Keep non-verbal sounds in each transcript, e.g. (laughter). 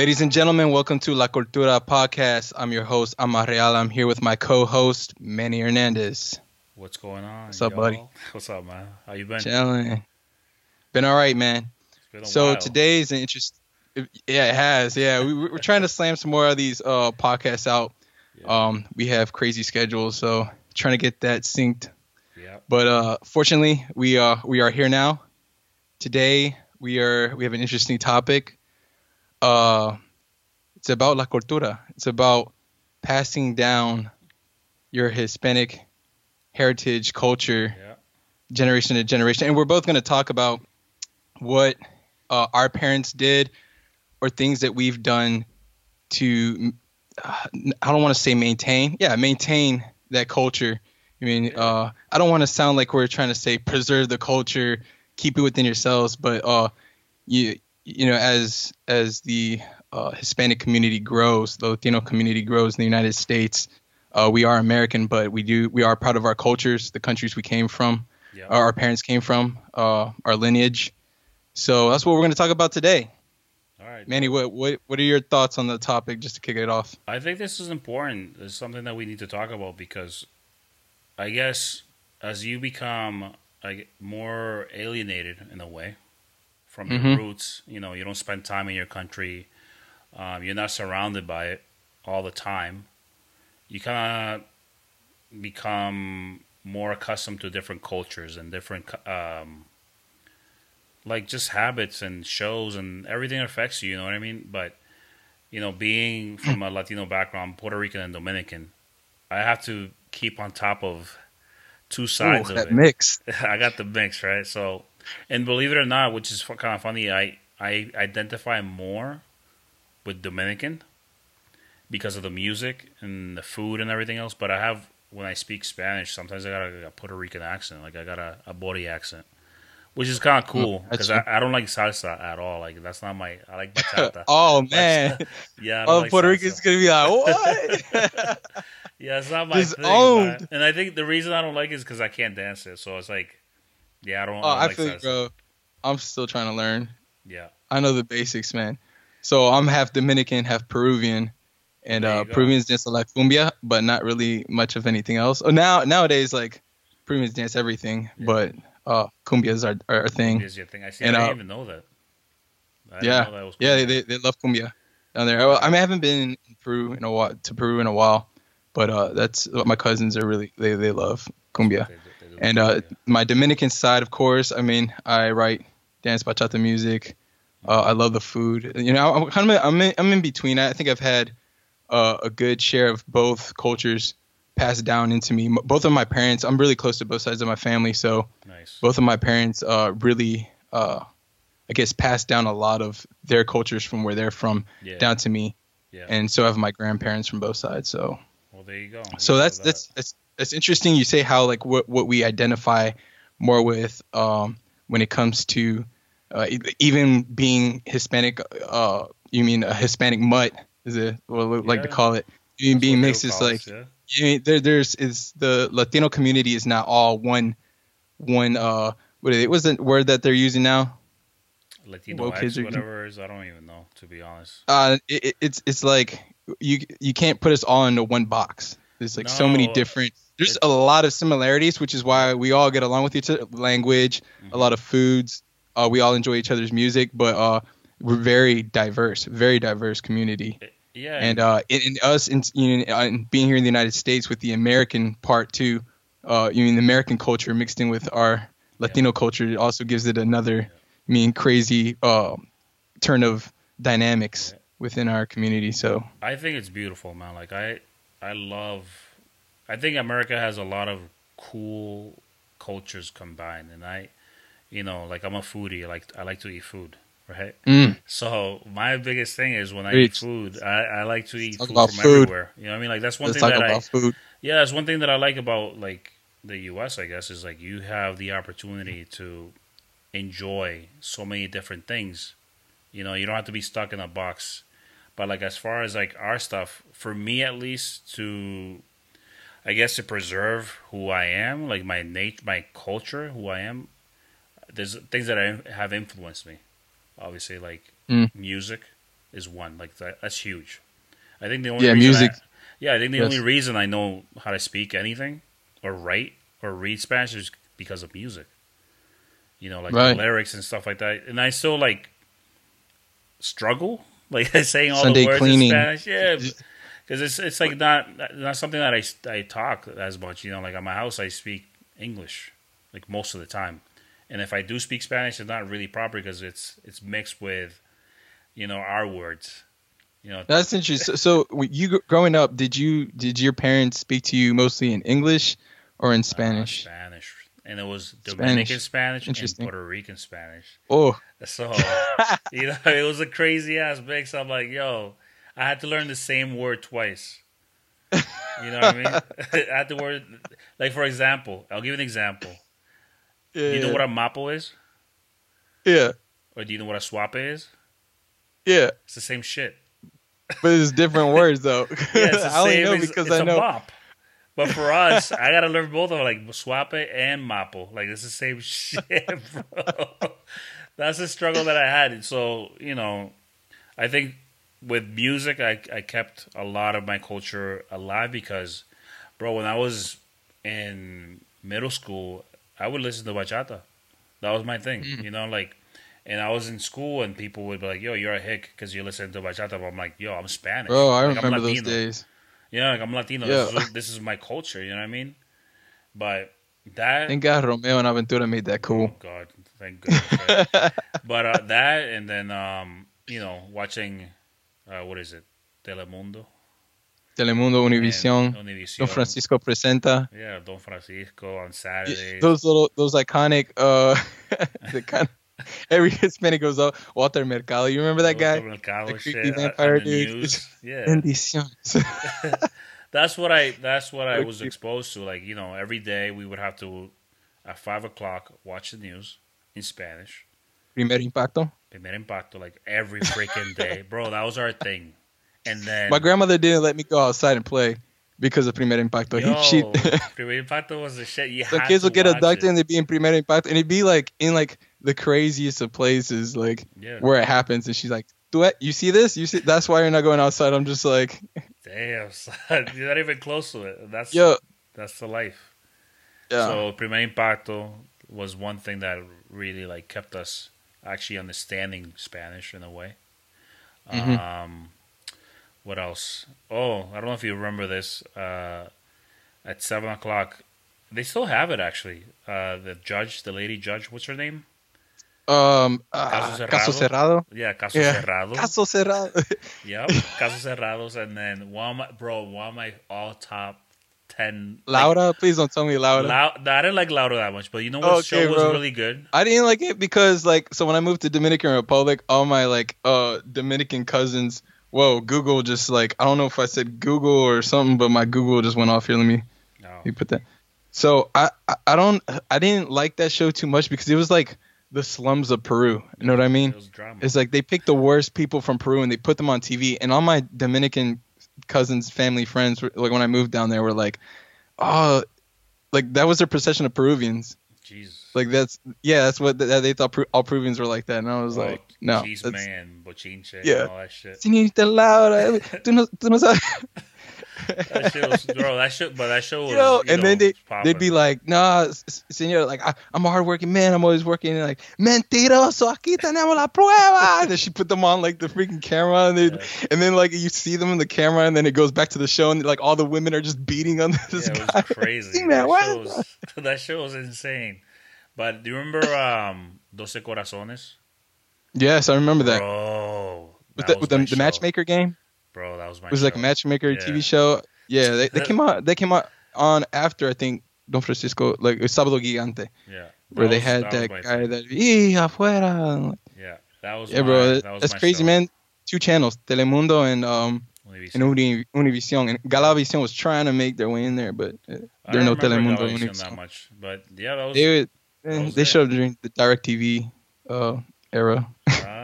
Ladies and gentlemen, welcome to La Cultura podcast. I'm your host, Amar Real. I'm here with my co-host, Manny Hernandez. What's going on? What's up, y'all? buddy? What's up, man? How you been? Chilling. Been all right, man. It's been a So while. today's an interest. Yeah, it has. Yeah, we, we're trying to slam some more of these uh, podcasts out. Yeah. Um, we have crazy schedules, so trying to get that synced. yeah. But uh, fortunately, we uh we are here now. Today we are we have an interesting topic. Uh, it's about la cultura. It's about passing down your Hispanic heritage, culture, Yeah. generation to generation, and we're both going to talk about what uh, our parents did or things that we've done to uh, I don't want to say maintain, yeah, maintain that culture. I mean, uh, I don't want to sound like we're trying to say preserve the culture, keep it within yourselves, but uh, you you know, as as the uh, Hispanic community grows, the Latino community grows in the United States, uh, we are American, but we do we are proud of our cultures, the countries we came from, Yeah. our our parents came from, uh, our lineage. So that's what we're going to talk about today. All right. Manny, what what what are your thoughts on the topic, just to kick it off? I think this is important. It's something that we need to talk about because I guess as you become like, more alienated in a way from Mhm. your roots, you know, you don't spend time in your country, um, you're not surrounded by it all the time. You kind of become more accustomed to different cultures and different, um, like just habits and shows and everything affects you. You know what I mean? But you know, being from a (clears throat) Latino background, Puerto Rican and Dominican, I have to keep on top of two sides Ooh, of that it. mix. (laughs) I got the mix right. So, and believe it or not, which is kind of funny, I I identify more with Dominican because of the music and the food and everything else. But I have when I speak Spanish, sometimes I got a, Puerto Rican accent, like I got a, a Bori accent, which is kind of oh, cool that's because I, I don't like salsa at all. Like that's not my. I like bachata. (laughs) oh man, (laughs) yeah, oh like Puerto salsa. Rican's gonna be like what? (laughs) Yeah, it's not my thing. Disowned. man. And I think the reason I don't like it is because I can't dance it. So it's like, yeah, I don't. oh, I, don't I like feel you, bro. I'm still trying to learn. Yeah, I know the basics, man. So I'm half Dominican, half Peruvian, and uh. Peruvians dance a la cumbia, but not really much of anything else. Oh, now nowadays, like Peruvians dance everything, Yeah. but uh, cumbias are, are a thing. is your thing. I see. And, I uh, didn't even know that. I Yeah, know that was yeah, they, they love cumbia down there. Well, I mean, I haven't been in Peru in a while to Peru in a while, but uh, that's what my cousins are really they they love cumbia. They they do And uh, my Dominican side, of course. I mean, I write dance bachata music. Uh, I love the food. You know, I'm kind of I'm in, I'm in between. I think I've had uh, a good share of both cultures passed down into me. Both of my parents, I'm really close to both sides of my family, so nice. both of my parents uh, really, uh, I guess, passed down a lot of their cultures from where they're from yeah, down to me, yeah. and so have my grandparents from both sides. So well, there you go. so that's know that's that's that's interesting. You say how like what what we identify more with um, when it comes to uh, even being Hispanic. Uh, you mean a Hispanic mutt? Is it what we like to call it? Even That's being mixed is like yeah. you mean, there there's is the Latino community is not all one one uh what is it was the word that they're using now? Latino woke X, kids are- whatever it is. I don't even know to be honest. Uh, it, it- it's it's like you you can't put us all into one box. There's like so many No, different. There's a lot of similarities, which is why we all get along with each other. Language, a Mhm. lot of foods. Uh, we all enjoy each other's music, but uh, we're very diverse, very diverse community. Yeah, And uh, in, in us, in, you know, in being here in the United States with the American part too, uh, you mean the American culture mixed in with our Latino culture it also gives it another, I mean, crazy um, turn of dynamics Yeah. within our community. So I think it's beautiful, man. Like I, I love. I think America has a lot of cool cultures combined, and I, you know, like I'm a foodie. I like I like to eat food, right? mm, So my biggest thing is when I Preach. eat food, I, I like to eat talk food from food. everywhere. You know what I mean? Like that's one let's thing that I food. yeah, that's one thing that I like about like the U.S. I guess is like you have the opportunity to enjoy so many different things. You know, you don't have to be stuck in a box. But like as far as like our stuff, for me at least, to I guess to preserve who I am, like my nature, my culture, who I am. There's things that I have influenced me. Obviously, like Mm. music, is one. Like that, that's huge. I think the only Yeah, reason music. I- yeah, I think the Yes. only reason I know how to speak anything or write or read Spanish is because of music. You know, like Right. the lyrics and stuff like that. And I still like struggle (laughs) like saying all Sunday the words cleaning. in Spanish. Yeah, because it's it's like not not something that I I talk as much. You know, like at my house I speak English like most of the time, and if I do speak Spanish, it's not really proper because it's it's mixed with you know our words. You know, That's interesting. So, so you growing up, did you did your parents speak to you mostly in English or in uh, Spanish? Spanish, and it was Dominican Spanish, and Interesting. Puerto Rican Spanish. Oh, So you know, (laughs) it was a crazy ass mix. I'm like, yo, I had to learn the same word twice. You know what I mean? (laughs) (laughs) I had to word like for example, I'll give you an example. yeah, You know what a mapo is, yeah, or do you know what a swap is? yeah. It's the same shit. But it's different (laughs) words though. Yeah, it's the I only know because I a know. mop. But for us, I gotta learn both of them, like swape and mapo. Like it's the same shit, bro. That's the struggle that I had. So you know, I think with music, I I kept a lot of my culture alive because, bro, when I was in middle school, I would listen to bachata. That was my thing, Mm. you know, like. And I was in school, and people would be like, "Yo, you're a hick because you listen to bachata." But I'm like, "Yo, I'm Spanish." Bro, I Like, I'm remember those Latino. days. Yeah, like I'm Latino. Yeah. This, is, this is my culture. You know what I mean? But that. Thank God Romeo and Aventura made that cool. Oh God, thank goodness. right? (laughs) but uh, that, and then um, you know, watching, uh, what is it, Telemundo, Telemundo, Univision, Univision. Don Francisco presenta. Yeah, Don Francisco on Saturdays. Those little, those iconic, uh, (laughs) the kind of, every Hispanic goes out. Walter Mercado, you remember that guy? Mercado The creepy uh, vampire on dude. (laughs) Yeah, (laughs) that's what I. That's what I was exposed to. Like you know, every day we would have to, at five o'clock, watch the news in Spanish. Primer impacto. Primer impacto like every freaking day, (laughs) bro. That was our thing. And then My grandmother didn't let me go outside and play because of Primer Impacto. yo, she, (laughs) Primer impacto was the shit. You had kids will get abducted it. and they'd be in Primer Impacto, and it'd be like in like the craziest of places, like Yeah, where it happens. And she's like, "Duet, you see this? You see? That's why you're not going outside." I'm just like, (laughs) damn, son. You're not even close to it. That's "Yo, that's the life. yeah, So Primer impacto was one thing that really like kept us actually understanding Spanish in a way. Mhm. Um, what else? Oh, I don't know if you remember this. Uh, at seven o'clock, they still have it actually. Uh, the judge, the lady judge, what's her name? um, Caso uh, Caso Cerrado, Yeah, Caso Yeah. Cerrado. Caso Cerrado." (laughs) Yep, Caso Cerrados, and then one my bro, one of my all top ten. Laura, please don't tell me Laura. Like, Lau- I didn't like Laura that much, but you know what Okay, show was really good? I didn't like it because like so when I moved to Dominican Republic, all my like uh Dominican cousins, whoa, Google just like I don't know if I said Google or something, but my Google just went off here. Let me No. you put that. So I, I don't I didn't like that show too much because it was like the slums of Peru. You know what I mean? It was drama. It's like they picked the worst people from Peru and they put them on TV. And all my Dominican cousins, family, friends, like when I moved down there, were like, oh, like that was their procession of Peruvians. Jesus. Like that's yeah, that's what that they thought all Peruvians were like that. And I was oh, like, no, Cheese man, bochinche, Yeah. all that shit. Señorita Laura, eh, tú no, tú no sabes. (laughs) That shit was, bro. That shit, but that show was. Yo, you and know, then they they'd be like, nah, señor, like I, I'm a hardworking man. I'm always working. And like, mentiroso, aquí tenemos la prueba. And then she put them on like the freaking camera, and they, Yeah. and then like you see them in the camera, and then it goes back to the show, and like all the women are just beating on (laughs) this yeah, it guy. was crazy. Man, that, what? show was, (laughs) that show was insane. But do you remember um, Doce Corazones? Yes, I remember that. Bro, with the, with the, the matchmaker game. Bro, that was my. It was like a matchmaker Yeah. TV show. Yeah, they, they (laughs) came out. They came out on after I think Don Francisco, like Sábado Gigante, Yeah, where That they had was that guy thing. that y afuera. Yeah, that was. Yeah, my, bro, that was that's crazy, show. man. Two channels, Telemundo and um Univision. and Uni, Univision, and Galavision was trying to make their way in there, but uh, are no Telemundo. Galavisión that Univision. much, but yeah, that was. They would, That eh, was they it. showed during the Direct TV uh, era. ah, (laughs)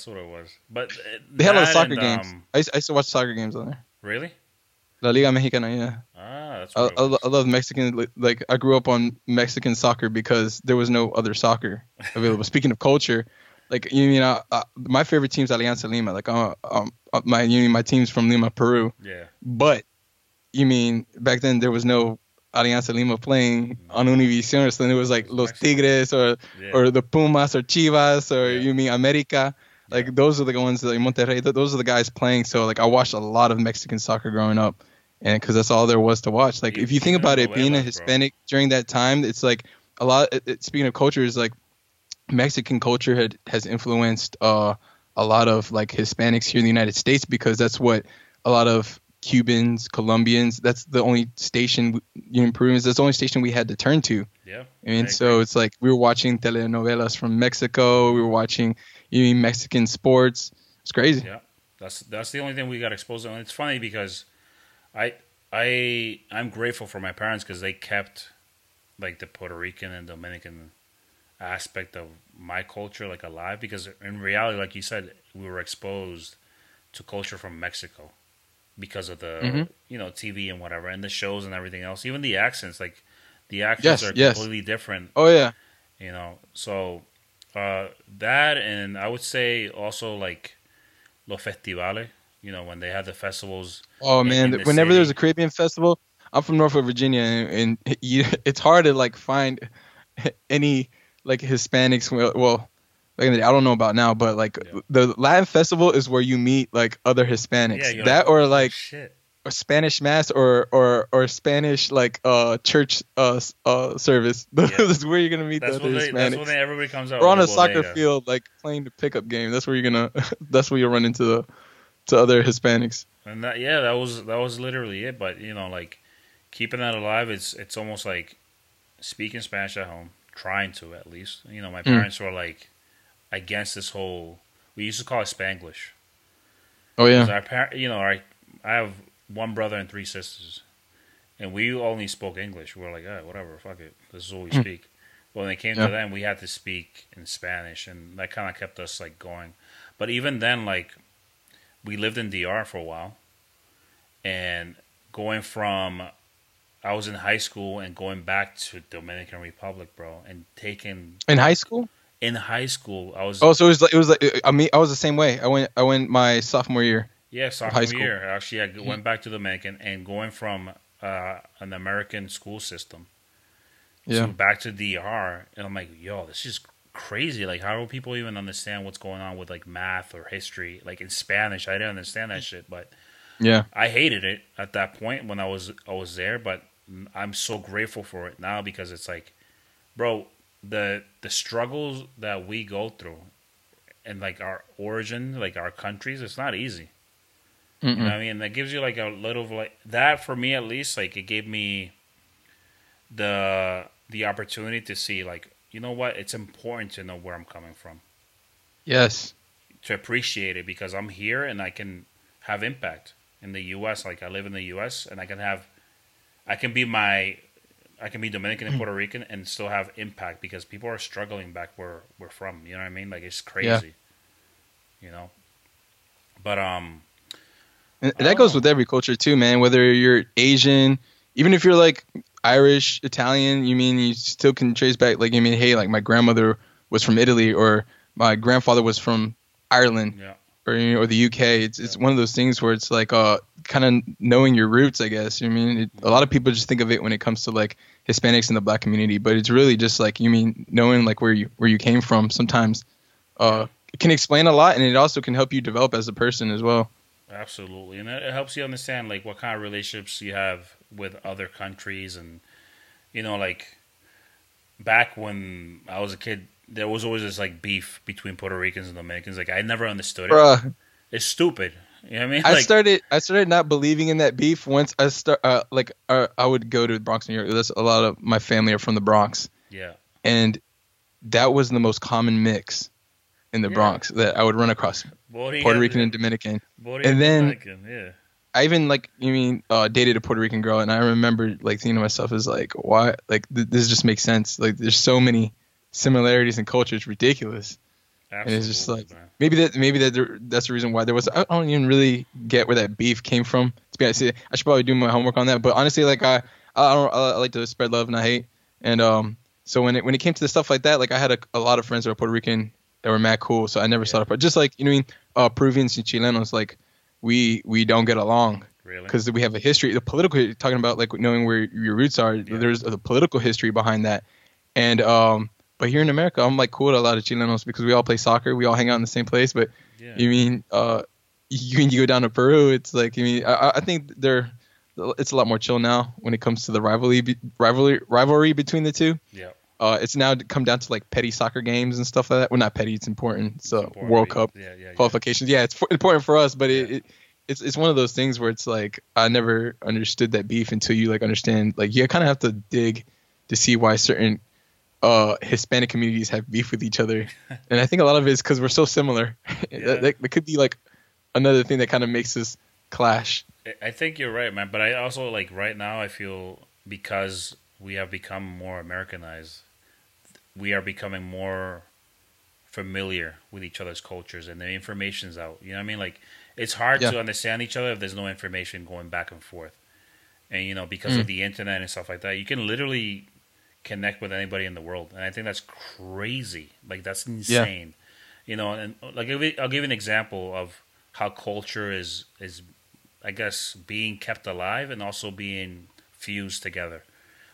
that's what it was. But They had a lot of soccer and, games. um, I, used, I used to watch soccer games on there. really? La Liga Mexicana, yeah. Ah, that's I, I, I love Mexican. Like I grew up on Mexican soccer because there was no other soccer available. (laughs) Speaking of culture, like you mean uh, uh, my favorite team's Alianza Lima. Like uh, um, my you mean my team's from Lima, Peru. Yeah. But you mean back then there was no Alianza Lima playing on Univision, so then it was like Los Tigres or Yeah. or the Pumas or Chivas or Yeah. you mean America. Like those are the ones like Monterrey. th- Those are the guys playing. So like I watched a lot of Mexican soccer growing up, and because that's all there was to watch. Like You- if you think about it, being a. Hispanic during that time, it's like a lot. It, it- speaking of cultures, like Mexican culture had has influenced uh, a lot of like Hispanics here in the United States because that's what a lot of Cubans, Colombians. That's the only station Union Peruvians. That's the only station we had to turn to. Yeah. And so it's like we were watching telenovelas from Mexico. We were watching you mean Mexican sports. It's crazy. Yeah, that's that's the only thing we got exposed to. And it's funny because I I I'm grateful for my parents because they kept like the Puerto Rican and Dominican aspect of my culture like alive. Because in reality, like you said, we were exposed to culture from Mexico because of the Mhm. you know TV and whatever and the shows and everything else. Even the accents, like the accents Yes, are yes. completely different Oh yeah. you know so uh that and i would say also like los festivales you know when they have the festivals Oh in- man. in the Whenever there's a. Caribbean festival, I'm from Norfolk, Virginia, and, and (laughs) you, it's hard to like find (laughs) any like Hispanics. Well, like in the- I don't know about now, but like Yeah. the Latin festival is where you meet like other Hispanics. Yeah, that like, or "Oh, like shit Spanish mass or or or Spanish like uh church uh uh service. (laughs) that's where you're gonna meet that's the other they, that's when they, everybody comes out or on a soccer bodega. field, like playing the pickup game. That's where you're gonna. (laughs) that's where you'll run into the to other Hispanics. and that yeah that was that was literally it but you know like keeping that alive it's it's almost like speaking spanish at home trying to at least you know my Mm. parents were like against this whole we used to call it spanglish Oh yeah. our par- you know, our, I have one brother and three sisters, and we only spoke English. We were like, oh, whatever, fuck it, this is all we Hmm. speak. But when it came Yeah. to them, we had to speak in Spanish, and that kind of kept us like going. But even then, like, we lived in DR for a while, and going from I was in high school and going back to Dominican Republic, bro, and taking In high school. in high school, I was Oh, so it was like it was like I mean I was the same way. I went I went my sophomore year. Yeah, sophomore year. Actually, I went back to the Dominican and going from uh, an American school system Yeah. to back to DR, and I'm like, yo, this is crazy. Like, how do people even understand what's going on with like math or history? Like in Spanish, I didn't understand that shit, but Yeah. I hated it at that point when I was I was there. But I'm so grateful for it now because it's like, bro, the the struggles that we go through and like our origin, like our countries, it's not easy. You know Mm-mm. I mean? That gives you like a little like that for me at least. Like it gave me the the opportunity to see like you know what? It's important to know where I'm coming from Yes. to appreciate it because I'm here and I can have impact in the U.S. Like I live in the U.S. and I can have I can be my I can be Dominican and Puerto Rican and still have impact because people are struggling back where we're from. You know what I mean? Like it's crazy. You know. But um. And I that goes with every culture too, man. Whether you're Asian, even if you're like Irish, Italian, you mean you still can trace back. Like you mean, hey, like my grandmother was from Italy, or my grandfather was from Ireland, Yeah. or you know, or the UK. It's it's one of those things where it's like uh kind of knowing your roots, I guess. You mean it, a lot of people just think of it when it comes to like Hispanics in the black community, but it's really just like you mean knowing like where you where you came from. Sometimes uh it can explain a lot, and it also can help you develop as a person as well. Absolutely, and it it helps you understand like what kind of relationships you have with other countries, and you know, like back when I was a kid, there was always this like beef between Puerto Ricans and Dominicans. Like I never understood it. Bruh, It's stupid. You know what I mean? I Like, started I started not believing in that beef once I start uh, like uh, I would go to the Bronx, New York. That's a lot of my family are from the Bronx, yeah, and that was the most common mix in the Yeah. Bronx that I would run across Puerto Rican and Dominican. and and then- Dominican, yeah, I even like you mean uh, dated a Puerto Rican girl, and I remember like thinking to myself is like why like th- this just makes sense. Like there's so many similarities in culture, it's ridiculous. absolutely. And it's just like man. maybe that maybe that there, that's the reason why there was. I don't even really get where that beef came from. To be honest, I should probably do my homework on that. But honestly, like I I don't I like to spread love and I hate. And um, so when it when it came to the stuff like that, like I had a, a lot of friends that were Puerto Rican that were mad cool. So I never saw it. But just like you know, I mean, uh, Peruvians and Chilenos, like we we don't get along Really? because we have a history. The political talking about like knowing where your roots are. There's a political history behind that, and um. But here in America, I'm like cool with a lot of Chilenos because we all play soccer. We all hang out in the same place. But Yeah. you mean uh, (laughs) you when you go down to Peru, it's like you mean I, I think they're it's a lot more chill now when it comes to the rivalry rivalry rivalry between the two. yeah. Uh, it's now come down to like petty soccer games and stuff like that. Well, not petty. It's important. It's, uh, important. World Cup Yeah, yeah, qualifications. Yeah, it's for, important for us, but it, it it's it's one of those things where it's like I never understood that beef until you like understand. Like you kind of have to dig to see why certain uh Hispanic communities have beef with each other, (laughs) and I think a lot of it is because we're so similar. (laughs) Yeah. that, that, that could be like another thing that kind of makes us clash. I think you're right, man. But I also like right now. I feel because we have become more Americanized, we are becoming more familiar with each other's cultures, and the information's out. You know what I mean? Like it's hard Yeah. to understand each other if there's no information going back and forth. And you know, because Mm. of the internet and stuff like that, you can literally connect with anybody in the world, and I think that's crazy. Like that's insane. You know, and like I'll give- I'll give you an example of how culture is is I guess being kept alive and also being fused together.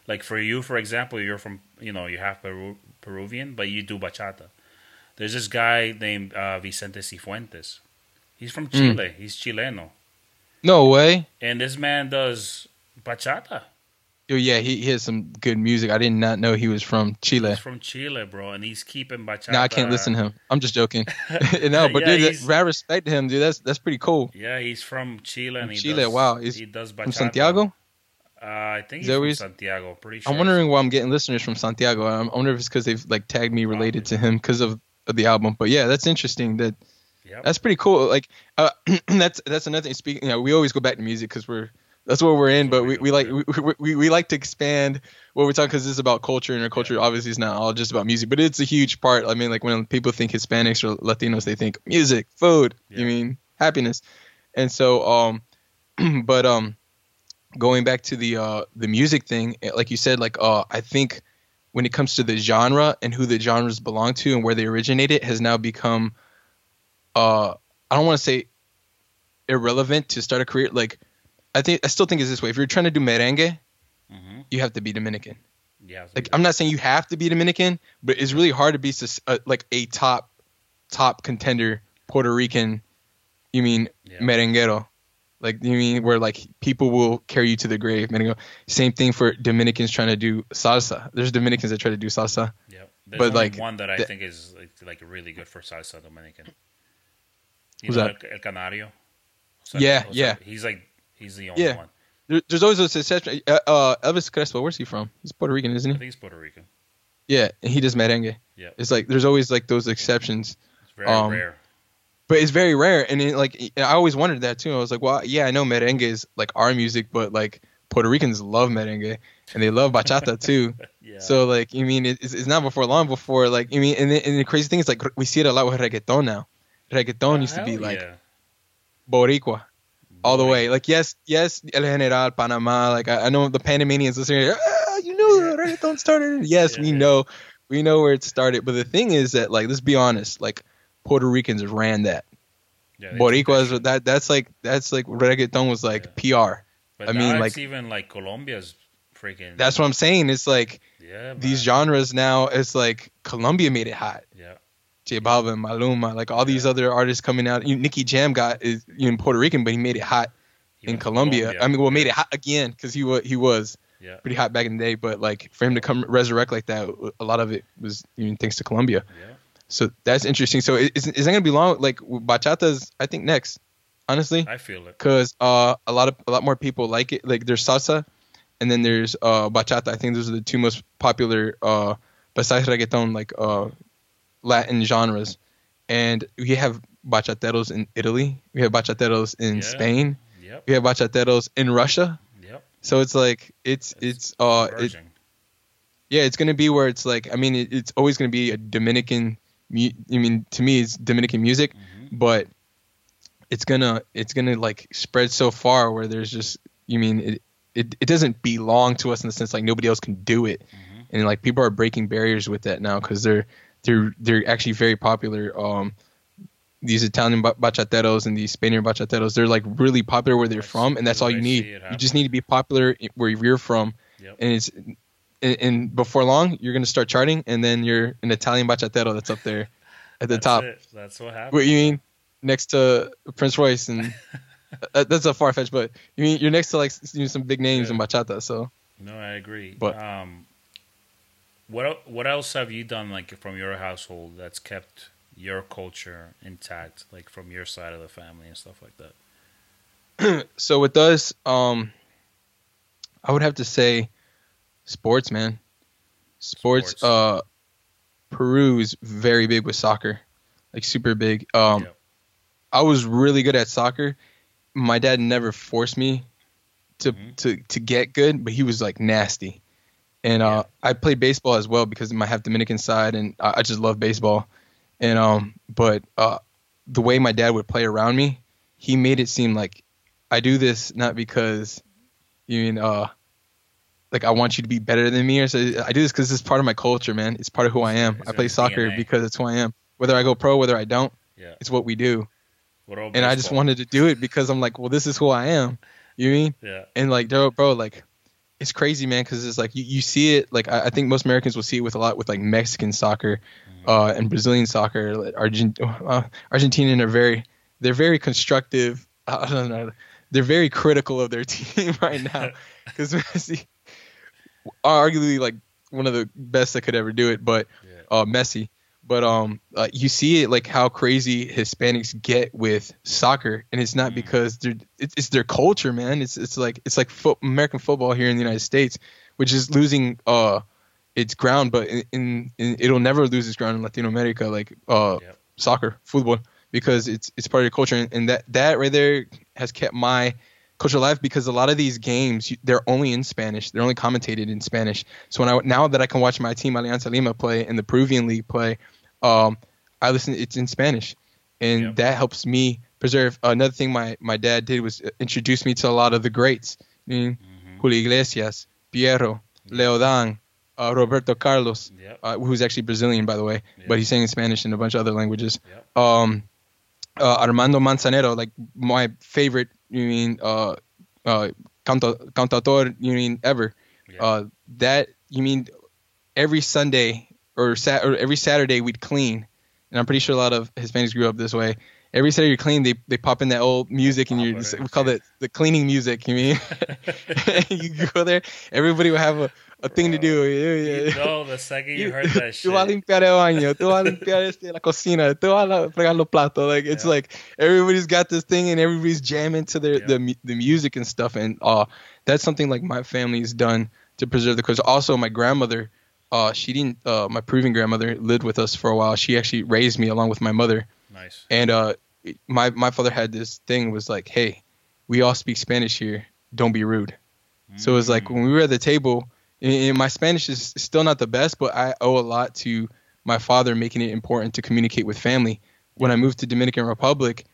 Like for you, for example, you're from you know you're half Peru, Peruvian, but you do bachata. There's this guy named uh, Vicente Cifuentes. He's from Chile. He's Chileno, No way. and this man does bachata. Yo, yeah, he, he has some good music. I did not know he was from Chile. He's from Chile, bro, and he's keeping bachata. No, I can't listen to him. I'm just joking. (laughs) (laughs) no, but Yeah, dude, I respect him, dude. That's that's pretty cool. Yeah, he's from Chile, and From he Chile, does, wow. He's he does bachata. From Santiago? Uh, I think he's that from Santiago. Pretty sure. I'm wondering why I'm getting listeners from Santiago. I'm- I wonder if it's because they've like tagged me related to him because of, of the album. But yeah, that's interesting. That Yep. that's pretty cool. Like uh, (clears throat) that's that's another thing. Speaking, you know, we always go back to music because we're that's what we're in. But we, we like we, we, we like to expand what we're talking because this is about culture and our culture obviously is not all just about music, but it's a huge part. I mean, like when people think Hispanics or Latinos, they think music, food. Yeah. You mean happiness, and so um, (clears throat) but um, going back to the uh the music thing, eh, like you said, like uh, I think when it comes to the genre and who the genres belong to and where they originated has now become uh I don't want to say irrelevant to start a career like I think I still think it's this way if you're trying to do merengue hmm you have to be Dominican Yeah. like I'm not saying you have to be Dominican but it's really hard to be sus- uh, like a top top contender Puerto Rican you mean Yeah. merenguero like you mean where like people will carry you to the grave merengue same thing for Dominicans trying to do salsa there's Dominicans that try to do salsa. There's But, like, one that I the- think is like, like really good for salsa Dominican. You Who's know that? El, El Canario. Yeah, oh, yeah. He's like he's the only Yeah. one. there, there's always a exceptions uh, uh, Elvis Crespo where's he from he's Puerto Rican isn't I he think he's Puerto Rican. yeah and he does merengue Yeah. it's like there's always like those exceptions It's very Um, rare. But it's very rare and it, like I always wondered that too. I was like well yeah I know merengue is like our music but like Puerto Ricans love merengue and they love bachata (laughs) too. Yeah. so like you mean it- it's, it's not before long before like you mean and the, and the crazy thing is like we see it a lot with reggaeton now. Reggaeton Oh, used to be like yeah. boricua all the way. Like yes yes El General Panama like I, I know the Panamanians listening ah, you know the reggaeton started? Yes (laughs) Yeah, we know we know where it started but the thing is that like let's be honest like Puerto Ricans ran that Yeah, Boricuas that that's like that's like reggaeton was like PR. But I mean, like- even like Colombia's freaking. That's what I'm saying. It's like yeah. these genres now. It's like Colombia made it hot. Yeah. J Balvin, Maluma, like all these other artists coming out. You, Nicky Jam got is you know, Puerto Rican, but he made it hot He in Colombia. I mean, well, made it hot again because he was he was Yeah. pretty hot back in the day. But like for him to come resurrect like that, a lot of it was even thanks to Colombia. Yeah. So that's interesting. So is, is that gonna be long? Like bachata's, I think next, honestly. I feel it. because uh, a lot of a lot more people like it. Like there's salsa, and then there's uh, bachata. I think those are the two most popular uh, besides reggaeton, like uh, Latin genres. And we have bachateros in Italy. We have bachateros in Yeah. Spain. Yep. We have bachateros in Russia. Yep. So it's like it's it's uh it, yeah it's gonna be where it's like I mean it, it's always gonna be a Dominican. I mean to me it's Dominican music, Mhm. but it's gonna it's gonna like spread so far where there's just you mean it it, it doesn't belong to us in the sense like nobody else can do it Mhm. and like people are breaking barriers with that now because they're they're they're actually very popular. Um, these Italian bachateros and these Spaniard bachateros, they're like really popular where they're from, and that's all you need. You just need to be popular where you're from, yep. and it's and, and, before long you're gonna start charting, and then you're an Italian bachatero that's up there at the top. It. That's what happens. What you mean? Next to Prince Royce, and (laughs) that's a far fetch, but you mean you're next to like you know, some big names yeah. in bachata. So no, I agree. But um, what what else have you done like from your household that's kept your culture intact, like from your side of the family and stuff like that? (clears throat) so with us, um, I would have to say sports, man. Sports. sports. Uh, Peru is very big with soccer, like super big. Um, yeah. I was really good at soccer. My dad never forced me to mm-hmm. to to get good, but he was like nasty. And uh, I played baseball as well because I have Dominican side, and I, I just love baseball. And um, but uh, the way my dad would play around me, he made it seem like I do this not because you mean uh like I want you to be better than me or so I do this because it's part of my culture, man. It's part of who I am. It's I play soccer DNA. because it's who I am. Whether I go pro, whether I don't, yeah. it's what we do. What and baseball? I just wanted to do it because I'm like, well, this is who I am. You mean? Yeah. And like, bro, bro like it's crazy, man, because it's like you, you see it. Like I, I, think most Americans will see it with a lot with like Mexican soccer, mm-hmm. uh, and Brazilian soccer. Like Argent, uh, Argentinian are very they're very constructive. (laughs) I don't know. They're very critical of their (laughs) team right now (laughs) because Messi, arguably like one of the best that could ever do it, but yeah. uh, Messi but um, uh, you see it like how crazy Hispanics get with soccer, and it's not mm. because they're it's, it's their culture, man. It's it's like it's like fo- American football here in the United States, which is losing uh its ground, but in, in, in it'll never lose its ground in Latin America, like uh soccer, football, because it's it's part of your culture, and, and that that right there has kept my culture alive because a lot of these games they're only in Spanish. They're only commentated in Spanish. So when I now that I can watch my team Alianza Lima play and the Peruvian league play, um, I listen. It's in Spanish, and yep. that helps me preserve. Another thing my my dad did was introduce me to a lot of the greats. I mm-hmm. Julio Iglesias, Piero, Leo Dan, uh, Roberto Carlos, yep. uh, who's actually Brazilian by the way, yep. but he's saying Spanish and a bunch of other languages. Um, uh, Armando Manzanero, like my favorite. You mean uh, uh, cantautor? You mean ever? Uh, that you mean every Sunday or, sat, or every Saturday we'd clean, and I'm pretty sure a lot of Hispanics grew up this way. Every Saturday you clean, they they pop in that old music, and you we call it the cleaning music. You mean (laughs) (laughs) you go there, everybody will have a, a thing to do. yeah You know, the second you, heard that (laughs) shit. Tú vas a limpiar el baño, tú vas (laughs) a limpiar este, la cocina, tú vas a fregar los platos. Like it's yeah. like everybody's got this thing, and everybody's jamming to their yeah. the the music and stuff. And uh, that's something like my family's done to preserve the culture. Also, my grandmother uh, she didn't. Uh, my Peruvian grandmother lived with us for a while. She actually raised me along with my mother. Nice. And uh, my my father had this thing was like, hey, we all speak Spanish here. Don't be rude. Mm. So it was like when we were at the table, and my Spanish is still not the best, but I owe a lot to my father making it important to communicate with family. When I moved to Dominican Republic,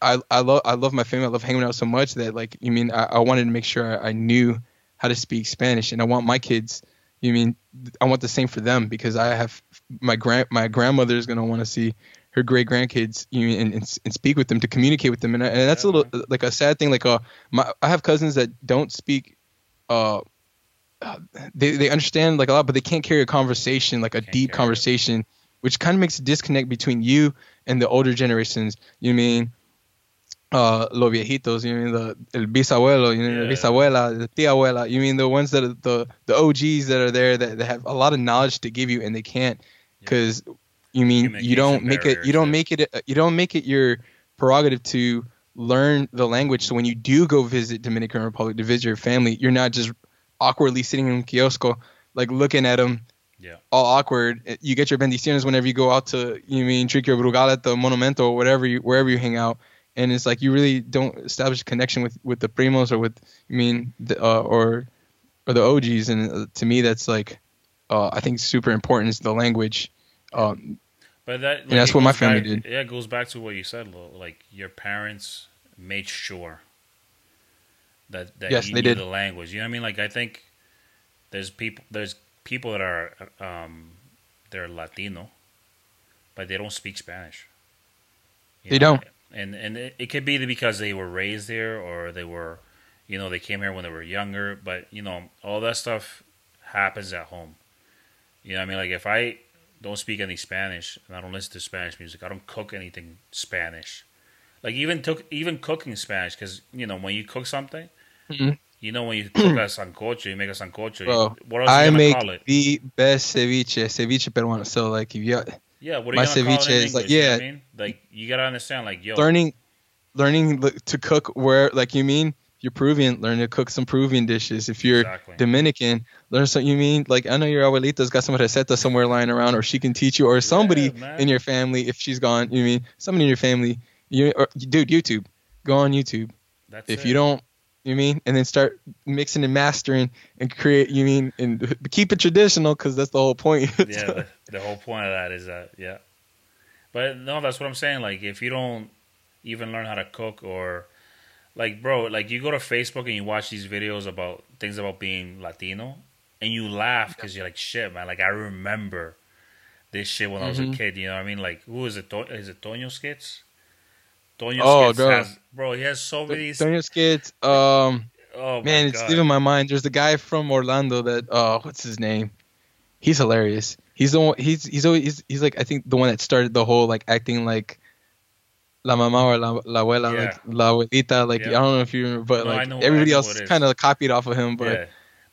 I I love I love my family. I love hanging out so much that like you mean I, I wanted to make sure I, I knew how to speak Spanish, and I want my kids you mean I want the same for them because I have my grand my grandmother is gonna want to see her great grandkids you mean, and, and, and, speak with them to communicate with them and, and that's a little like a sad thing like uh my I have cousins that don't speak uh they they understand like a lot but they can't carry a conversation like a can't deep conversation it. which kind of makes a disconnect between you and the older generations you mean uh, los viejitos, you mean the el bisabuelo, you mean yeah. the bisabuela, the tia abuela, you mean the ones that are the the OGs that are there that, that have a lot of knowledge to give you and they can't because yeah. you mean you don't make it you don't make it you don't make it your prerogative to learn the language so when you do go visit Dominican Republic to visit your family you're not just awkwardly sitting in kiosco like looking at them yeah. all awkward you get your bendiciones whenever you go out to you mean drink your brugal at the monumento or whatever you wherever you hang out and it's like you really don't establish a connection with with the primos or with I mean the, uh, or or the OGs, and uh, to me that's like uh, I think super important is the language. Um, but that like, and that's what my family back, did. Yeah, it goes back to what you said, like your parents made sure that that yes, you they knew did. the language. You know what I mean? Like I think there's people there's people that are um, they're Latino but they don't speak Spanish. They know? don't. and and it, it could be because they were raised there or they were, you know, they came here when they were younger. But you know, all that stuff happens at home. You know, what I mean, like if I don't speak any Spanish and I don't listen to Spanish music, I don't cook anything Spanish. Like even took even cooking Spanish because you know when you cook something, Mhm. you know when you cook a sancocho, you make a sancocho. Bro, you, what else are I make the best ceviche, ceviche peruano. So like, if you Yeah, what are my you gonna call it ceviche is like- English, you know yeah. I mean, like you gotta understand, like yo, learning, learning to cook where, like you mean, you're Peruvian, learn to cook some Peruvian dishes. If you're exactly. Dominican, learn something you mean. Like I know your abuelita's got some receta somewhere lying around, or she can teach you, or somebody man. in your family if she's gone. You mean somebody in your family? You or, dude, YouTube. Go on YouTube. That's if it. you don't, you mean, and then start mixing and mastering and create. You mean, and keep it traditional because that's the whole point. (laughs) yeah, the, the whole point of that is that yeah. But no, that's what I'm saying. Like if you don't even learn how to cook or like bro, like you go to Facebook and you watch these videos about things about being Latino and you laugh because you're like shit, man. Like I remember this shit when I was a Mhm. kid. You know what I mean? Like who is it? To- is it Toño Skits? Oh, Skits bro. has bro. He has so many. Toño Skits. Um, oh man, it's leaving my mind. There's the guy from Orlando that. Uh, what's his name? He's hilarious. He's the one. He's he's always he's, he's like I think the one that started the whole like acting like. La mamá or la, la abuela, Yeah. like la abuelita, like Yeah. I don't know if you remember, but No, like everybody else kind of copied off of him. But yeah,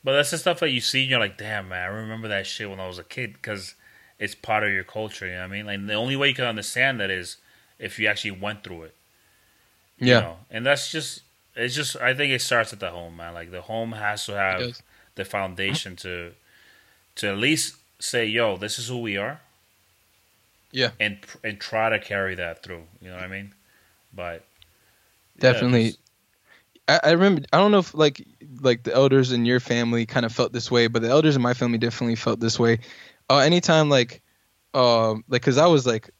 but that's the stuff that you see. and You're like, damn, man, I remember that shit when I was a kid because it's part of your culture. You know what I mean? Like the only way you can understand that is if you actually went through it. You yeah, know? and that's just it's just. I think it starts at the home, man. Like the home has to have the foundation to to at least say, yo, this is who we are. Yeah. and and try to carry that through. You know what I mean? But Definitely. just- I, remember. I don't know if like like the elders in your family kind of felt this way, but the elders in my family definitely felt this way. Uh, anytime like, um, like because I was like,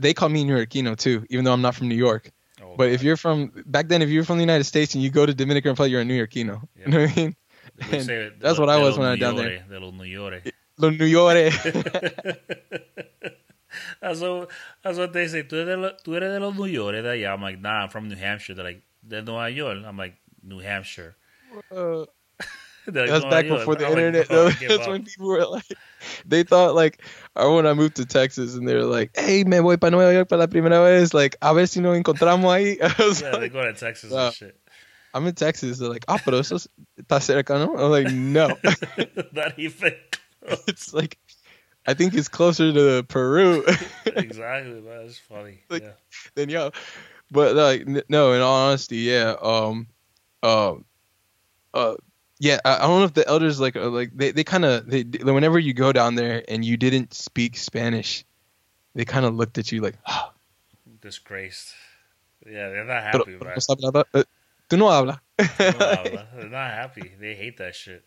they call me New Yorkino too, even though I'm not from New York. But if you're from back then, if you're from the United States and you go to Dominican Republic, you're a New Yorkino. Yeah. (laughs) You know what I mean? And that's what I was when I was down De los New York. Los New York. (laughs) That's what, that's what they say. Tú eres, de lo- tú eres de los New York, de allá. I'm like, nah, I'm from New Hampshire. They're like, de Nueva York. I'm like, New Hampshire. Uh, Like, that's "Nueva back York." before the like, internet. "Bro, though. (laughs) That's up." when people were like, they thought like, or when I moved to Texas and they were like, hey, me voy para Nueva York para la primera vez. Like, a ver si nos encontramos ahí. (laughs) I was Yeah, they go to Texas Wow. and shit. I'm in Texas. They're like, ah, pero eso está cerca, no? I'm like, no. (laughs) Not even. it's like, I think it's closer to Peru exactly, man. It's funny. Like- yeah. Then yo. But like, no, in all honesty, yeah. Um, um, uh, yeah. I, I don't know if the elders like, like they, they kind of, they, whenever you go down there and you didn't speak Spanish, they kind of looked at you like, ah, (gasps) Disgraced. Yeah, they're not happy, pero man. no sabe nada. Eh, tú no (laughs) hablas. They're not, happy. They hate that shit.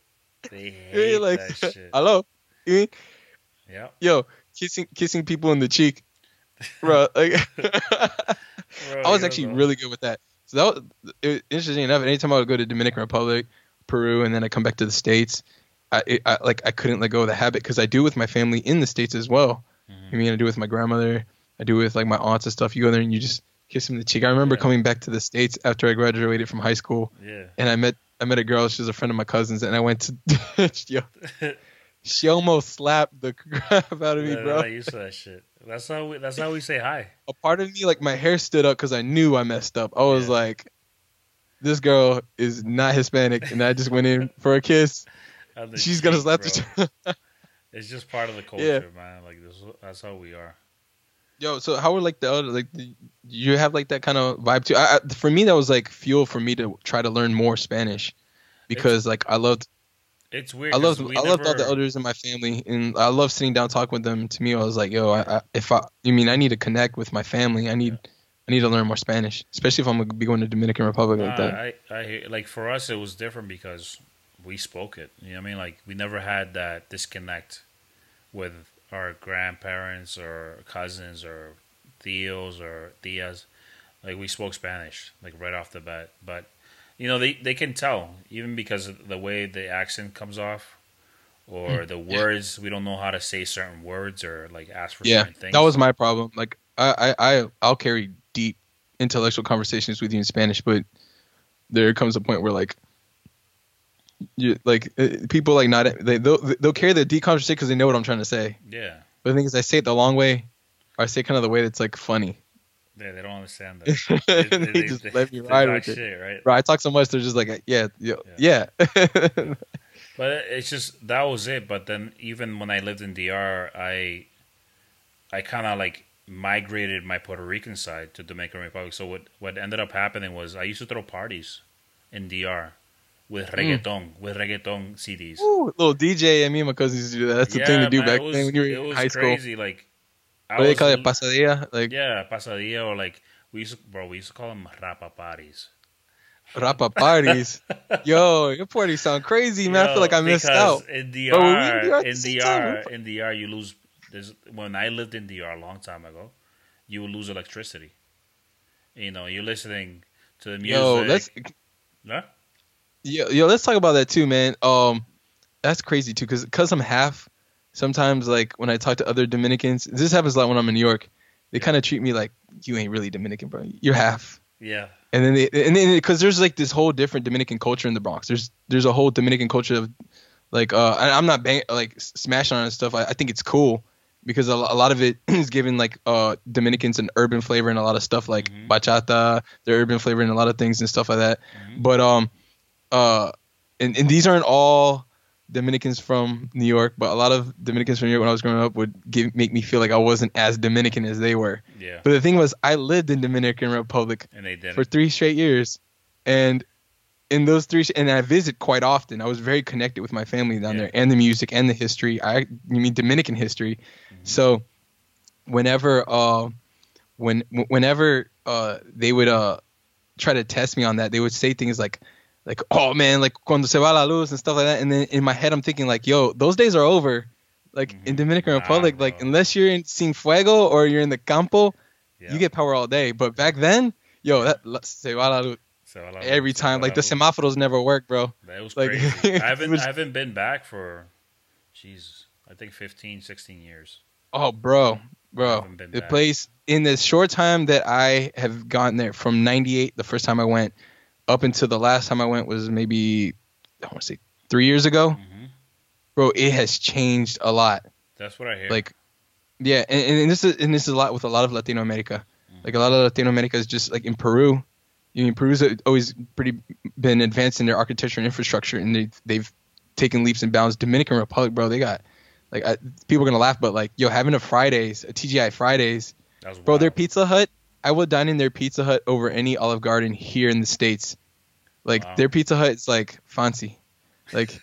They (laughs) hate like, that (laughs) shit. hello. Yeah. Yo, kissing kissing people in the cheek, bro. Like, I was actually really good with that. So that was interesting enough. Anytime I would go to Dominican Republic, Peru, and then I come back to the states, I, it, I like I couldn't let go of the habit because I do with my family in the states as well. Mhm. I mean, I do with my grandmother. I do with like my aunts and stuff. You go there and you just kiss them in the cheek. I remember Yeah. coming back to the states after I graduated from high school, Yeah. and I met I met a girl. She was a friend of my cousin's, and I went to (laughs) yo, (laughs) she almost slapped the (laughs) crap out of me, they're bro. not used to that shit. That's how we. That's how we say hi. a part of me like my hair stood up because I knew I messed up. I was Yeah. like, this girl is not Hispanic, and I just went in for a kiss. (laughs) The She's gonna slap (laughs) the. It's just part of the (laughs) culture, Yeah. man. Like this, that's how we are. Yo, so how were like the other like? do You have like that kind of vibe too. I, I, for me, that was like fuel for me to try to learn more Spanish, because like I loved It's weird. I loved we I loved all the elders in my family, and I love sitting down talking with them. To me, I was like, yo, I, I, if I, you mean I need to connect with my family. I need I need to learn more Spanish, especially if I'm gonna be going to Dominican Republic like that. I, I like for us it was different because we spoke it. You know what I mean? Like we never had that disconnect with our grandparents or cousins or tios or tias. Like we spoke Spanish like right off the bat, but you know they they can tell even because of the way the accent comes off or hmm, the words we don't know how to say certain words or like ask for Yeah, certain things. that was my problem. Like I, I I'll carry deep intellectual conversations with you in Spanish, but there comes a point where like you like uh, people like not they they'll, they'll carry the deep conversation because they know what I'm trying to say. yeah. But the thing is, I say it the long way, or I say it kind of the way that's like funny. Yeah, they don't understand that. (laughs) And they just let me ride with it. shit, right? Bro, I talk so much, they're just like, yeah, yeah, yeah. (laughs) But it's just that was it. But then even when I lived in DR, I I kind of like migrated my Puerto Rican side to Dominican Republic. So what what ended up happening was I used to throw parties in DR with hmm. reggaeton with reggaeton CDs. Ooh, little DJ and me and my cousins used to do that. That's the thing to do man, back was, then when you were in high school. crazy. Like I What do they call it? Pasadilla? Like yeah, pasadilla or like we used to, bro. We used to call them rapa parties. rapa parties. (laughs) Yo, your parties sound crazy, man. I feel like I missed out. In Bro, were in DR, DR in DR, in DR, you lose. There's, when I lived in DR a long time ago, you would lose electricity. You know, you're listening to the music. Yo, let's Huh? yo, yo, let's talk about that too, man. Um, that's crazy too, cause cause I'm half. Sometimes like when I talk to other Dominicans, this happens a lot when I'm in New York. They kind of treat me like you ain't really Dominican, bro. You're half. Yeah, And then they, and then because there's like this whole different Dominican culture in the Bronx. There's there's a whole Dominican culture of like uh and I'm not bang, like smashing on stuff. I, I think it's cool because a, a lot of it (clears throat) is giving like uh Dominicans an urban flavor and a lot of stuff like Mhm. bachata, their urban flavor and a lot of things and stuff like that. Mhm. But um uh and, and these aren't all Dominicans from New York, but a lot of Dominicans from New York when I was growing up would give make me feel like I wasn't as Dominican as they were. yeah, But the thing was I lived in Dominican Republic and they did for three straight years, and in those three, and I visit quite often. I was very connected with my family down Yeah. there, and the music and the history. I you mean Dominican history, so whenever uh when whenever uh they would uh try to test me on that, they would say things like like oh man like cuando se va la luz and stuff like that, and then in my head I'm thinking like yo those days are over. Like in Mhm. Dominican Nah, Republic, like unless you're in Cienfuegos or you're in the Campo, Yeah. you get power all day. But back then, yo, that se va la luz So, I love every time. Like the semáforos never work, bro. That was like, crazy. I (laughs) haven't, I haven't been back for, jeez, I think 15, 16 years. Oh, bro, bro, the back. place in the short time that I have gotten there from '98, the first time I went, up until the last time I went was maybe I want to say three years ago, hmm bro. It has changed a lot. That's what I hear. Like, yeah, and, and this is and this is a lot with a lot of Latino America. Mm-hmm. Like a lot of Latino America is just like in Peru. You know, Peru's always pretty been advanced in their architecture and infrastructure, and they they've taken leaps and bounds. Dominican Republic, bro, they got like I, people are gonna laugh, but like yo, having a Fridays, a TGI Fridays, bro, their. Pizza Hut. I would dine in their Pizza Hut over any Olive Garden here in the states. Like Wow. their Pizza Hut, is like fancy. Like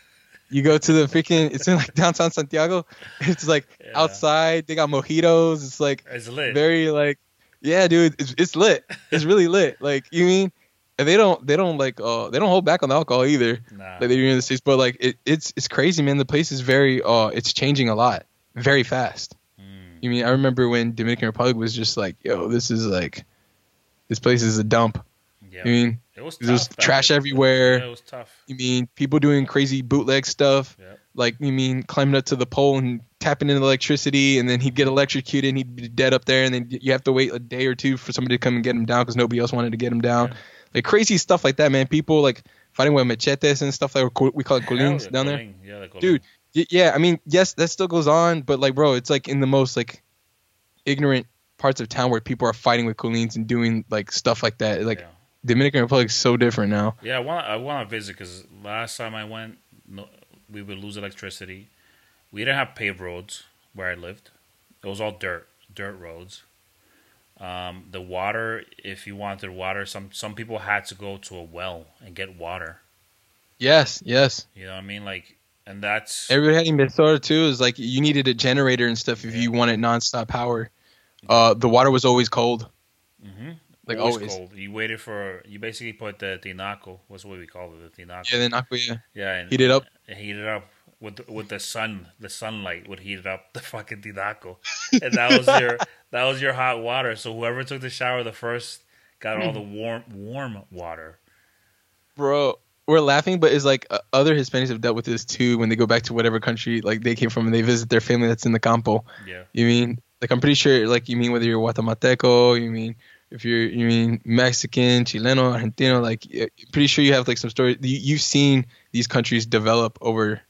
you go to the freaking, it's in like downtown Santiago. It's like Yeah. outside. They got mojitos. It's like It's lit. very like, yeah, dude, it's, it's lit. It's really lit. Like you mean, and they don't they don't like uh they don't hold back on the alcohol either. nah. Like they do in the states, but like it, it's it's crazy, man. The place is very uh it's changing a lot, very fast. Mm. You mean I remember when Dominican Republic was just like, yo, this is like, this place is a dump. Yeah. You mean it was back trash then. everywhere. Yeah, it was tough. You mean people doing crazy bootleg stuff? Yeah. Like you mean climbing up to the pole and tapping into electricity, and then he'd get electrocuted and he'd be dead up there, and then you have to wait a day or two for somebody to come and get him down because nobody else wanted to get him down. Yeah. Like crazy stuff like that, man. People like fighting with machetes and stuff like we call it colines the down there. Yeah, the Dude, Y- Yeah, I mean, yes, that still goes on, but like, bro, it's like in the most like ignorant parts of town where people are fighting with colines and doing like stuff like that. Like yeah. Dominican Republic is so different now. Yeah, I want I want to visit because last time I went, no, we would lose electricity. We didn't have paved roads where I lived. It was all dirt, dirt roads. Um, the water, if you wanted water, some some people had to go to a well and get water. Yes, yes. You know what I mean? Like, and that's Everybody had in Minnesota too is like you needed a generator and stuff if Yeah. you wanted nonstop power. Uh, the water was always cold, hmm like always, always. cold. You waited for you basically put the tinaco. What's what we call it, the tinaco. Yeah, then Aqua, Yeah, and Heat it up? heat it up with the, with the sun. The sunlight would heat it up (laughs) the fucking tinaco, and that was your (laughs) that was your hot water. So whoever took the shower the first got all the warm warm water. bro. we're laughing, but it's like uh, other Hispanics have dealt with this too when they go back to whatever country like they came from and they visit their family that's in the campo. Yeah. You mean like I'm pretty sure like you mean whether you're Guatemalteco, you mean if you're you mean Mexican, Chileno, Argentino, like pretty sure you have like some story. You, you've seen these countries develop over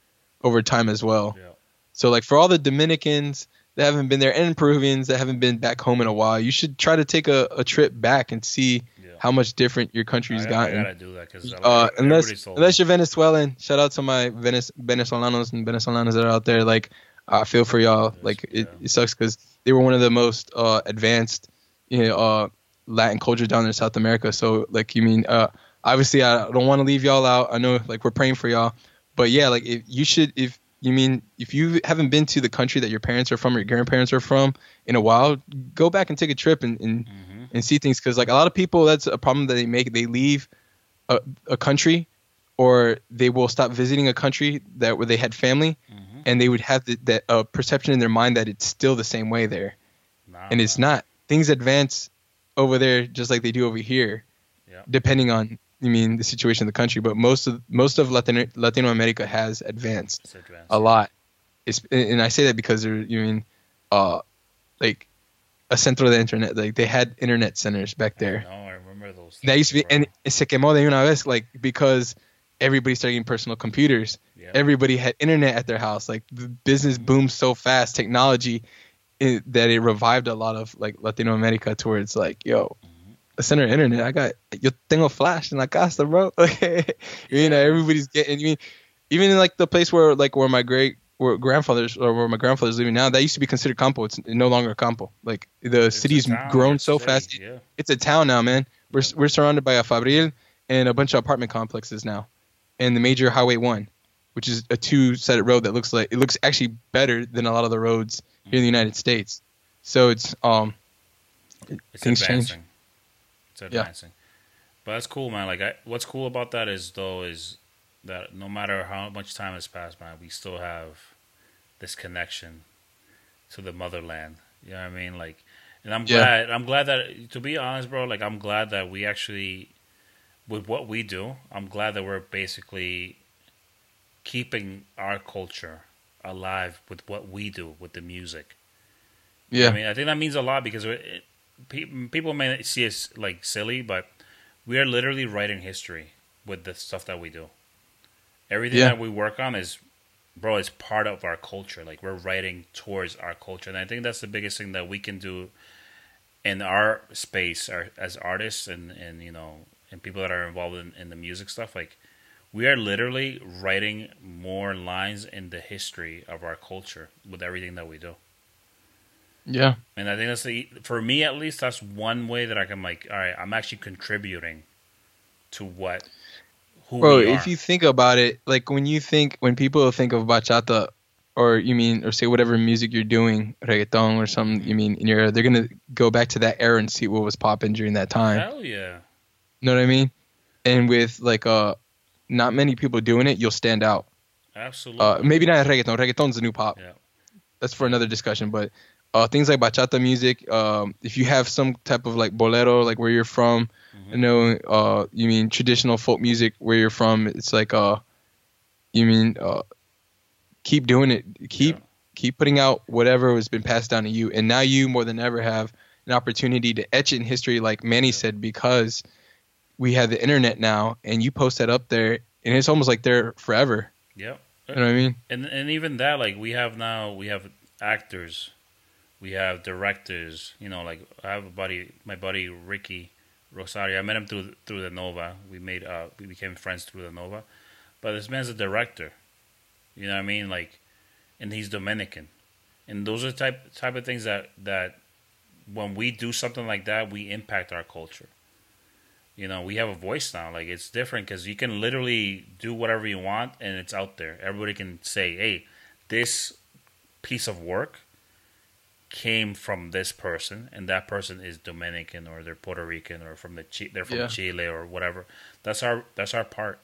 over time as well. Yeah. So like for all the Dominicans that haven't been there and Peruvians that haven't been back home in a while, you should try to take a, a trip back and see Yeah. how much different your country's I, I gotten. gotta do that because uh, unless unless you're Venezuelan, shout out to my Venez- Venezolanos and Venezolanas that are out there. Like, I feel for y'all. Yes, Like, it, yeah. it sucks because they were one of the most uh, advanced, you know, uh, Latin culture down in South America. So, like, you mean, uh, obviously, I don't want to leave y'all out. I know, like, we're praying for y'all, but yeah, like, if you should, if you mean, if you haven't been to the country that your parents are from or your grandparents are from in a while, go back and take a trip and and, hmm and see things. Because like a lot of people that's a problem that they make they leave a, a country or they will stop visiting a country that where they had family hmm and they would have the, that uh, perception in their mind that it's still the same way there. Nah, and it's not. Things advance over there just like they do over here Yeah. depending on you mean the situation of the country but most of most of Latino, Latino America has advanced advanced. a lot. It's, and I say that because they're you mean, uh, like a centro de internet. Like they had internet centers back there. No, I remember those. That used to be, bro. and se quemó de una vez, like because everybody started getting personal computers. yeah. Everybody had internet at their house. Like the business boomed so fast, technology, it, that it revived a lot of like Latino America towards like, yo, a center internet. I got your thing tengo flash in la casa, bro. Okay, (laughs) you know, everybody's getting. You mean, even in like the place where like where my great where grandfathers or where my grandfather's living now, that used to be considered campo. It's no longer campo. Like the It's city's grown so city, fast. Yeah. It's a town now, man. We're we're surrounded by a fabril and a bunch of apartment complexes now, and the major highway one, which is a two-sided road that looks like it looks actually better than a lot of the roads here in the United States. So it's um It's Things change. Advancing. It's advancing. But that's cool, man. Like, I, what's cool about that is though is that no matter how much time has passed, man, we still have this connection to the motherland. You know what I mean? Like, and I'm Yeah. glad. I'm glad that to be honest, bro. Like, I'm glad that we actually, with what we do, I'm glad that we're basically keeping our culture alive with what we do with the music. yeah I mean, I think that means a lot because it, pe- people may see us like silly, but we are literally writing history with the stuff that we do. Everything Yeah. that we work on is, bro, is part of our culture. Like we're writing towards our culture, and I think that's the biggest thing that we can do in our space, our, as artists and and you know, and people that are involved in, in the music stuff. Like we are literally writing more lines in the history of our culture with everything that we do. Yeah And I think that's the for me at least that's one way that I can like all right, I'm actually contributing to what who Bro, if you think about it, like when you think when people think of bachata, or you mean or say whatever music you're doing, reggaeton or something, you mean in your they're gonna go back to that era and see what was popping during that time. Hell yeah. You know what I mean? And with like uh, not many people doing it, you'll stand out. Absolutely. Uh, maybe not reggaeton. Reggaeton's the new pop. Yeah. That's for another discussion. But uh, things like bachata music, um, if you have some type of like bolero, like where you're from, Mhm. you know, uh, you mean traditional folk music where you're from, it's like uh, you mean uh, keep doing it, keep Yeah. keep putting out whatever has been passed down to you, and now you more than ever have an opportunity to etch it in history, like Manny said, because we have the internet now, and you post that up there, and it's almost like they're forever. Yep. You know what I mean? And and even that like we have now we have actors, we have directors, you know, like I have a buddy my buddy Ricky Rosario. I met him through through the Nova. We made uh we became friends through the Nova. But this man's a director. You know what I mean? Like and he's Dominican. And those are type type of things that that when we do something like that, we impact our culture. You know, we have a voice now. Like it's different because you can literally do whatever you want, and it's out there. Everybody can say, "Hey, this piece of work came from this person, and that person is Dominican or they're Puerto Rican or from the Chi- they're from Yeah. Chile or whatever." That's our that's our part,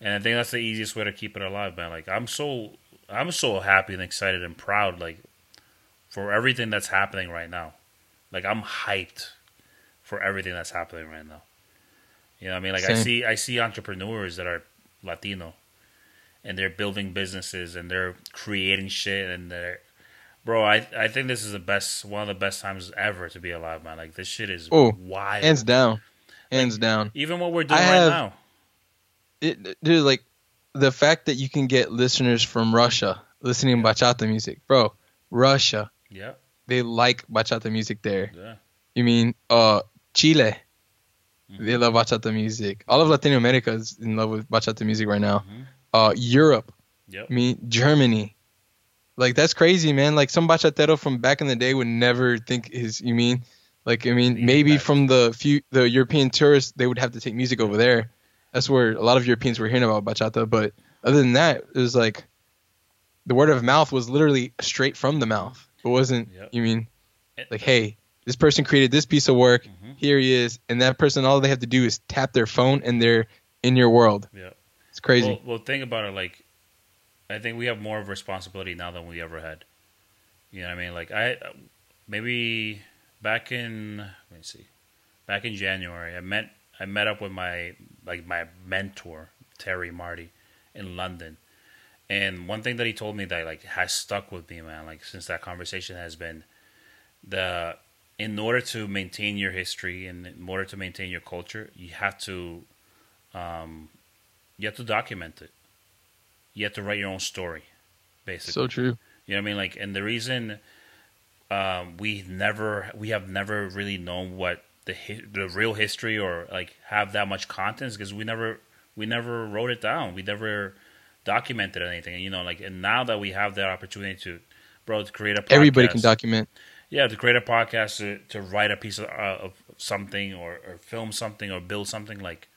and I think that's the easiest way to keep it alive, man. Like I'm so I'm so happy and excited and proud, like for everything that's happening right now. Like I'm hyped for everything that's happening right now. You know, what I mean, like I see I see entrepreneurs that are Latino, and they're building businesses and they're creating shit and they're, bro. I I think this is the best one of the best times ever to be alive, man. Like this shit is Oh, wild. Hands down, hands down. Even what we're doing right now. it, dude, like the fact that you can get listeners from Russia listening to bachata music, bro. Russia, Yeah, they like bachata music there. yeah, You mean uh Chile? Mhm. They love bachata music. All of Latin America is in love with bachata music right now. Mhm. Uh, Europe, yep. I mean Germany. Like that's crazy, man. Like some bachatero from back in the day would never think his. You mean, like I mean, maybe from the few the European tourists, they would have to take music over there. That's where a lot of Europeans were hearing about bachata. But other than that, it was like the word of mouth was literally straight from the mouth. It wasn't. Yep. You mean, like, hey, this person created this piece of work. Mhm. Here he is, and that person, all they have to do is tap their phone, and they're in your world. Yeah. It's crazy. Well, well, think about it. Like, I think we have more of responsibility now than we ever had. You know what I mean? Like, I maybe back in let me see, back in January, I met I met up with my like my mentor Terry Marty in London, and one thing that he told me that like has stuck with me, man. Like since that conversation has been the in order to maintain your history and in order to maintain your culture, you have to um, you have to document it. You have to write your own story, basically. so true. you know what I mean? Like, and the reason um, we never, we have never really known what the hi- the real history or like have that much content because we never, we never wrote it down. We never documented anything. And, you know, like, and now that we have that opportunity to, bro, to create a podcast, Everybody can document. yeah, to create a podcast, to, to write a piece of, uh, of something or, or film something or build something, like,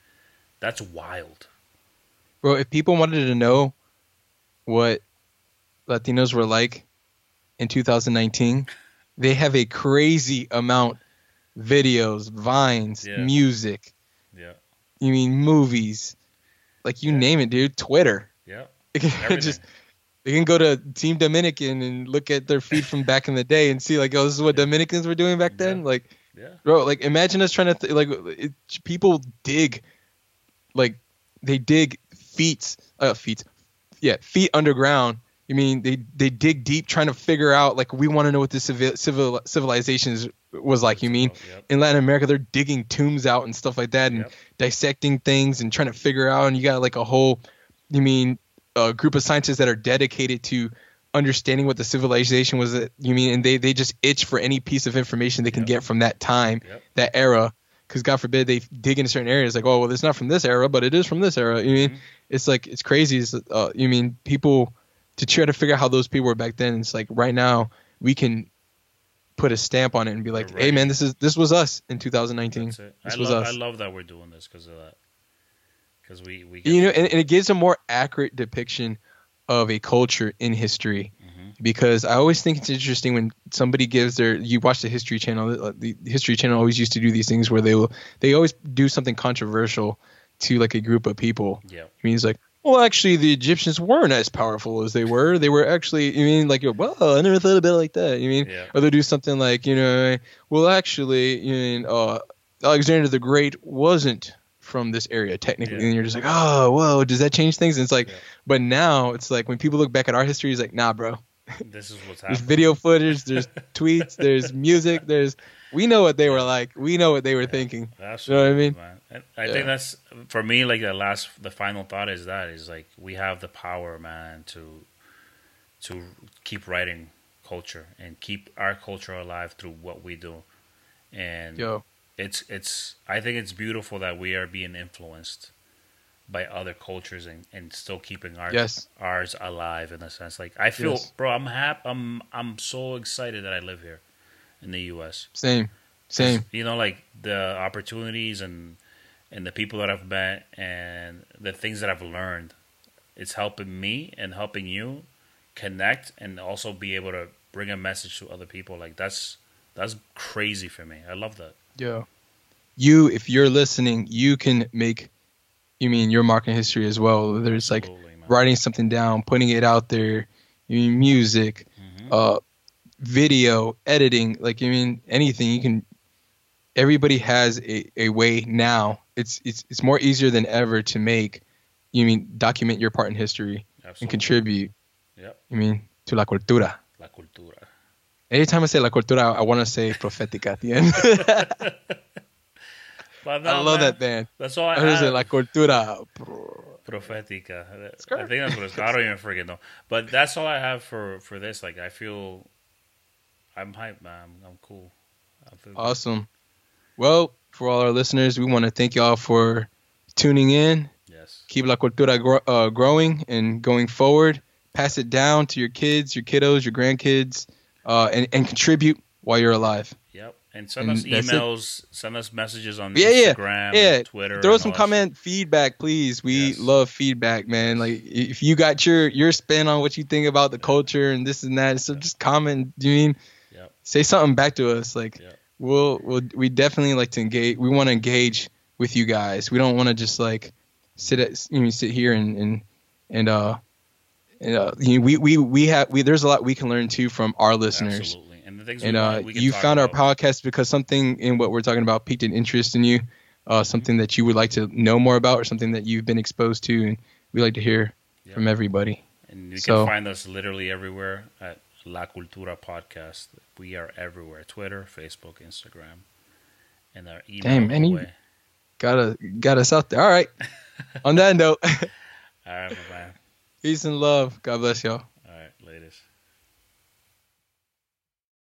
that's wild. Bro, if people wanted to know what Latinos were like in 2019, they have a crazy amount videos, vines, Yeah. music. Yeah, You mean movies? Like you Yeah. name it, dude. Twitter. yeah. (laughs) Just they can go to Team Dominican and look at their feed from back in the day and see like, oh, this is what Dominicans were doing back then. Yeah. Like, Yeah. bro, like imagine us trying to th- like it, people dig, like they dig feet, uh, feet, yeah, feet underground. I mean, they they dig deep trying to figure out like we want to know what this civil, civil civilizations was like. You mean Yep. in Latin America they're digging tombs out and stuff like that and Yep. dissecting things and trying to figure out. And you got like a whole, you mean, a group of scientists that are dedicated to understanding what the civilization was. You mean, and they they just itch for any piece of information they can Yep. get from that time, that era. Because God forbid they dig into certain areas, like oh well, it's not from this era, but it is from this era. You mean, Mhm. it's like it's crazy. It's, uh, you mean people to try to figure out how those people were back then. It's like right now we can put a stamp on it and be like, We're hey man, this is this was us in 2019. This I was love, us. I love that we're doing this because of that. Because we we you know and, and it gives a more accurate depiction of a culture in history. Because i always think it's interesting when somebody gives their you watch the history channel the the history channel always used to do these things where they will they always do something controversial to like a group of people. Yeah. I mean it's like well actually the egyptians weren't as powerful as they were. They were actually you mean like well i never thought about it like that you mean? Yeah. Or they'll do something like you know well actually you mean uh alexander the great wasn't from this area technically. Yeah. and you're just like oh whoa does that change things? And it's like Yeah. but now it's like when people look back at our history it's like nah bro this is what's there's happening. video footage there's (laughs) tweets there's music there's we know what they were like we know what they were thinking Absolutely, You know what I mean? Man. And I Yeah. think that's for me. Like the last, the final thought is that is like we have the power, man, to to keep writing culture and keep our culture alive through what we do. And yo it's it's I think it's beautiful that we are being influenced by other cultures and, and still keeping ours Yes. ours alive in a sense. Like I feel, Yes. bro, I'm happy. I'm I'm so excited that I live here in the U.S. same same You know, like the opportunities and and the people that I've met and the things that I've learned. It's helping me and helping you connect and also be able to bring a message to other people. Like that's that's crazy for me. I love that. Yeah. you if you're listening you can make you mean your marketing history as well there's like writing something down putting it out there you mean music Mhm. uh, video editing, like you mean anything. You can. Everybody has a, a way now it's it's it's more easier than ever to make. You mean document your part in history Absolutely. and contribute. Yep. You mean to la cultura. La cultura. Anytime I say la cultura, I want to say profética at the end. (laughs) But I love man, that band. That's all I I want to say have. la cultura. Profetica. I think that's what it's called. I don't even freaking know. But that's all I have for for this. Like I feel, I'm hyped, man. I'm, I'm cool. I feel good. Awesome. Well, for all our listeners, we want to thank y'all for tuning in. Yes. Keep La Cultura gro- uh, growing and going forward. Pass it down to your kids, your kiddos, your grandkids, uh, and, and contribute while you're alive. And send And us emails. Send us messages on Yeah, yeah, Instagram, yeah. Twitter. Throw some comment feedback, please. We Yes. love feedback, man. Like if you got your your spin on what you think about the culture and this and that, so just comment. Do you mean Yep. say something back to us? Like Yep. we'll we'll we definitely like to engage. We want to engage with you guys. We don't want to just like sit at you know sit here and and and uh. And, uh, you know, we, we we have we there's a lot we can learn too from our listeners Absolutely. And things and uh, want- you found our about. podcast because something in what we're talking about piqued an interest in you, uh, something that you would like to know more about, or something that you've been exposed to, and we like to hear Yeah. from everybody. And you So- can find us literally everywhere at La Cultura Podcast. We are everywhere: Twitter, Facebook, Instagram, and our email. Damn, man, you- Got a got us out there. All right. (laughs) On that note, All right, my man. (laughs) peace and love. God bless y'all. All right, latest.